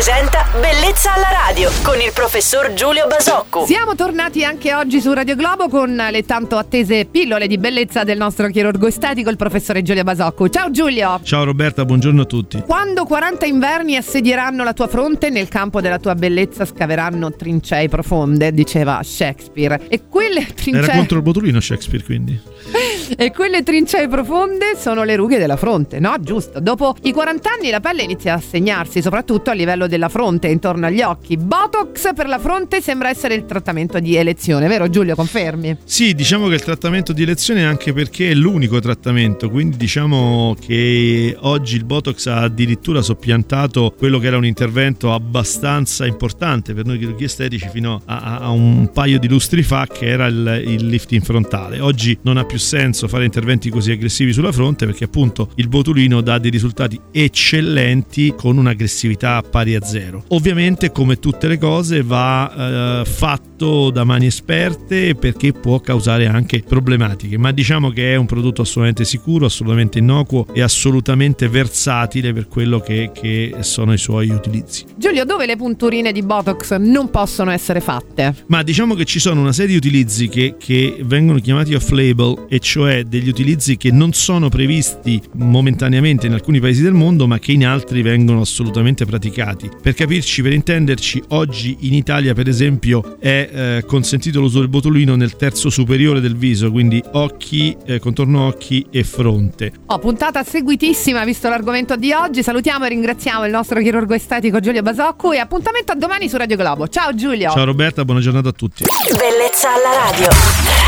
presenta Bellezza alla radio con il professor Giulio Basocco. Siamo tornati anche oggi su Radio Globo con le tanto attese pillole di bellezza del nostro chirurgo estetico, il professore Giulio Basocco. Ciao Giulio! Ciao Roberta, buongiorno a tutti. Quando 40 inverni assedieranno la tua fronte, nel campo della tua bellezza scaveranno trincee profonde, diceva Shakespeare. E quelle trincee... Era contro il botulino Shakespeare quindi. E quelle trincee profonde sono le rughe della fronte, no? Giusto. Dopo i 40 anni la pelle inizia a segnarsi, soprattutto a livello della fronte, intorno agli occhi. Botox per la fronte sembra essere il trattamento di elezione, vero Giulio? Confermi? Sì, diciamo che il trattamento di elezione è anche perché è l'unico trattamento, quindi diciamo che oggi il Botox ha addirittura soppiantato quello che era un intervento abbastanza importante per noi chirurghi estetici fino a, a un paio di lustri fa, che era il, il lifting frontale. Oggi non ha più senso fare interventi così aggressivi sulla fronte perché appunto il botulino dà dei risultati eccellenti con un'aggressività pari a zero. Ovviamente come tutte le cose va eh, fatto da mani esperte perché può causare anche problematiche, ma diciamo che è un prodotto assolutamente sicuro, assolutamente innocuo e assolutamente versatile per quello che, che sono i suoi utilizzi. Giulio, dove le punturine di Botox non possono essere fatte? Ma diciamo che ci sono una serie di utilizzi che, che vengono chiamati off-label e cioè degli utilizzi che non sono previsti momentaneamente in alcuni paesi del mondo ma che in altri vengono assolutamente praticati. Per capirci, per intenderci, oggi in Italia per esempio è eh, consentito l'uso del botulino nel terzo superiore del viso, quindi occhi, eh, contorno occhi e fronte. Oh, puntata seguitissima visto l'argomento di oggi. Salutiamo e ringraziamo il nostro chirurgo estetico Giulio Basocco e appuntamento a domani su Radio Globo. Ciao Giulio! Ciao Roberta, buona giornata a tutti. Bellezza alla radio.